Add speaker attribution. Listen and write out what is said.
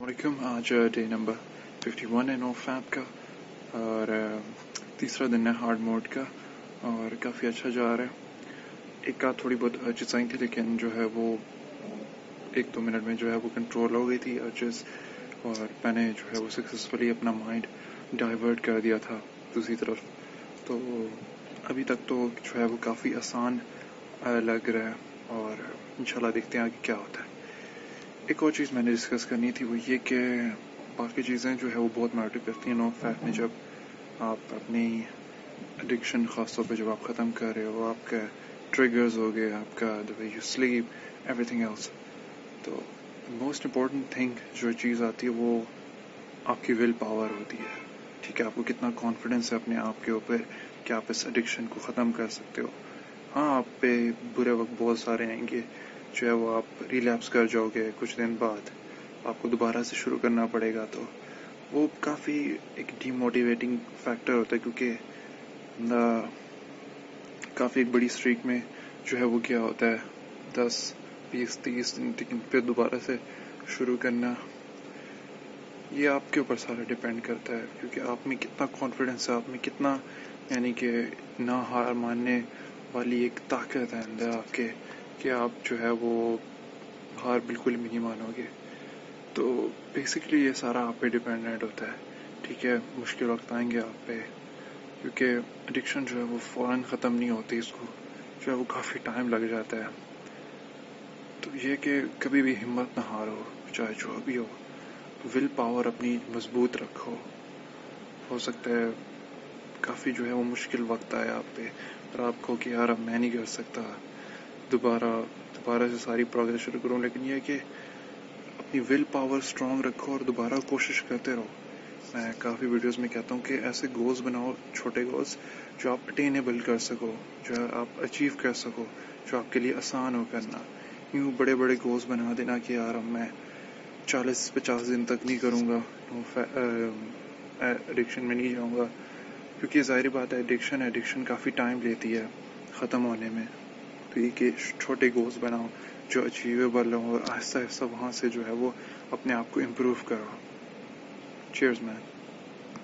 Speaker 1: علیکم، آج day number fifty one ہے نو فیب کا، اور تیسرا دن ہے ہارڈ موڈ کا، اور کافی اچھا جا رہا ہے۔ ایک آدھ تھوڑی بہت ارجز آئی تھی، لیکن جو ہے وہ ایک دو منٹ میں جو ہے وہ کنٹرول ہو گئی تھی ارجز اور میں نے جو ہے وہ سکسیزفلی اپنا مائنڈ ڈائیورٹ کر دیا تھا دوسری طرف۔ تو ابھی تک تو جو ہے وہ کافی آسان لگ رہا ہے، اور انشاءاللہ دیکھتے ہیں آگے کیا ہوتا ہے۔ ایک اور چیز میں نے ڈسکس کرنی تھی وہ یہ کہ باقی چیزیں جو ہے وہ بہت میٹر کرتی ہیں نو فیٹ میں جب آپ اپنی اڈکشن خاص طور پہ جب آپ ختم کر رہے ہو، آپ کا ٹریگرز ہو گئے، آپ کا the way you sleep everything else تو موسٹ امپورٹنٹ تھنگ جو چیز آتی ہے وہ آپ کی ول پاور ہوتی ہے۔ ٹھیک ہے، آپ کو کتنا کانفیڈینس ہے اپنے آپ کے اوپر کہ آپ اس اڈکشن کو ختم کر سکتے ہو۔ ہاں آپ پہ برے وقت بہت سارے آئیں گے جو ہے وہ آپ ریلیپس کر جاؤ گے کچھ دن بعد، آپ کو دوبارہ سے شروع کرنا پڑے گا تو۔ وہ کافی ایک ڈی موٹیویٹنگ فیکٹر ہوتا ہے کیونکہ کافی ایک بڑی اسٹریک میں جو ہے وہ کیا ہوتا ہے۔ دس، بیس، تیس دن لیکن پھر دوبارہ سے شروع کرنا۔ یہ آپ کے اوپر سارا ڈپینڈ کرتا ہے کیونکہ آپ میں کتنا کانفیڈینس ہے، آپ میں کتنا یعنی کہ نہ ہار ماننے والی ایک طاقت ہے اندر آپ کے۔ کہ آپ جو ہے وہ ہار بالکل بھی نہیں مانو گے۔ تو بیسکلی یہ سارا آپ پہ ڈپینڈنٹ ہوتا ہے۔ ٹھیک ہے، مشکل وقت آئیں گے آپ پہ۔ کیونکہ اڈکشن جو ہے وہ فوراً ختم نہیں ہوتی اس کو۔ جو ہے وہ کافی ٹائم لگ جاتا ہے۔ تو یہ کہ کبھی بھی ہمت نہ ہارو، چاہے جو بھی ہو۔ ول پاور اپنی مضبوط رکھو۔ ہو سکتا ہے کافی جو ہے وہ مشکل وقت آیا آپ پہ۔ اور آپ کو کہ یار اب میں نہیں کر سکتا۔ دوبارہ دوبارہ سے ساری پروگرس شروع کروں، لیکن یہ کہ اپنی ول پاور اسٹرانگ رکھو اور دوبارہ کوشش کرتے رہو۔ میں کافی ویڈیوز میں کہتا ہوں کہ ایسے گولز بناؤ، چھوٹے گولز جو آپ اٹینیبل کر سکو، جو آپ اچیو کر سکو، جو آپ کے لیے آسان ہو کرنا۔ یوں بڑے بڑے گولز بنا دینا کہ یار اب میں چالیس، پچاس دن تک نہیں کروں گا ایڈکشن میں نہیں جاؤں گا۔ کیونکہ ظاہری بات ہے ایڈکشن ایڈکشن کافی ٹائم لیتی ہے ختم ہونے میں۔ تو کہ چھوٹے گولز بناؤ، جو اچیویبل ہوں اور آہستہ آہستہ وہاں سے جو ہے وہ اپنے آپ کو امپروو کرو چیئرز مین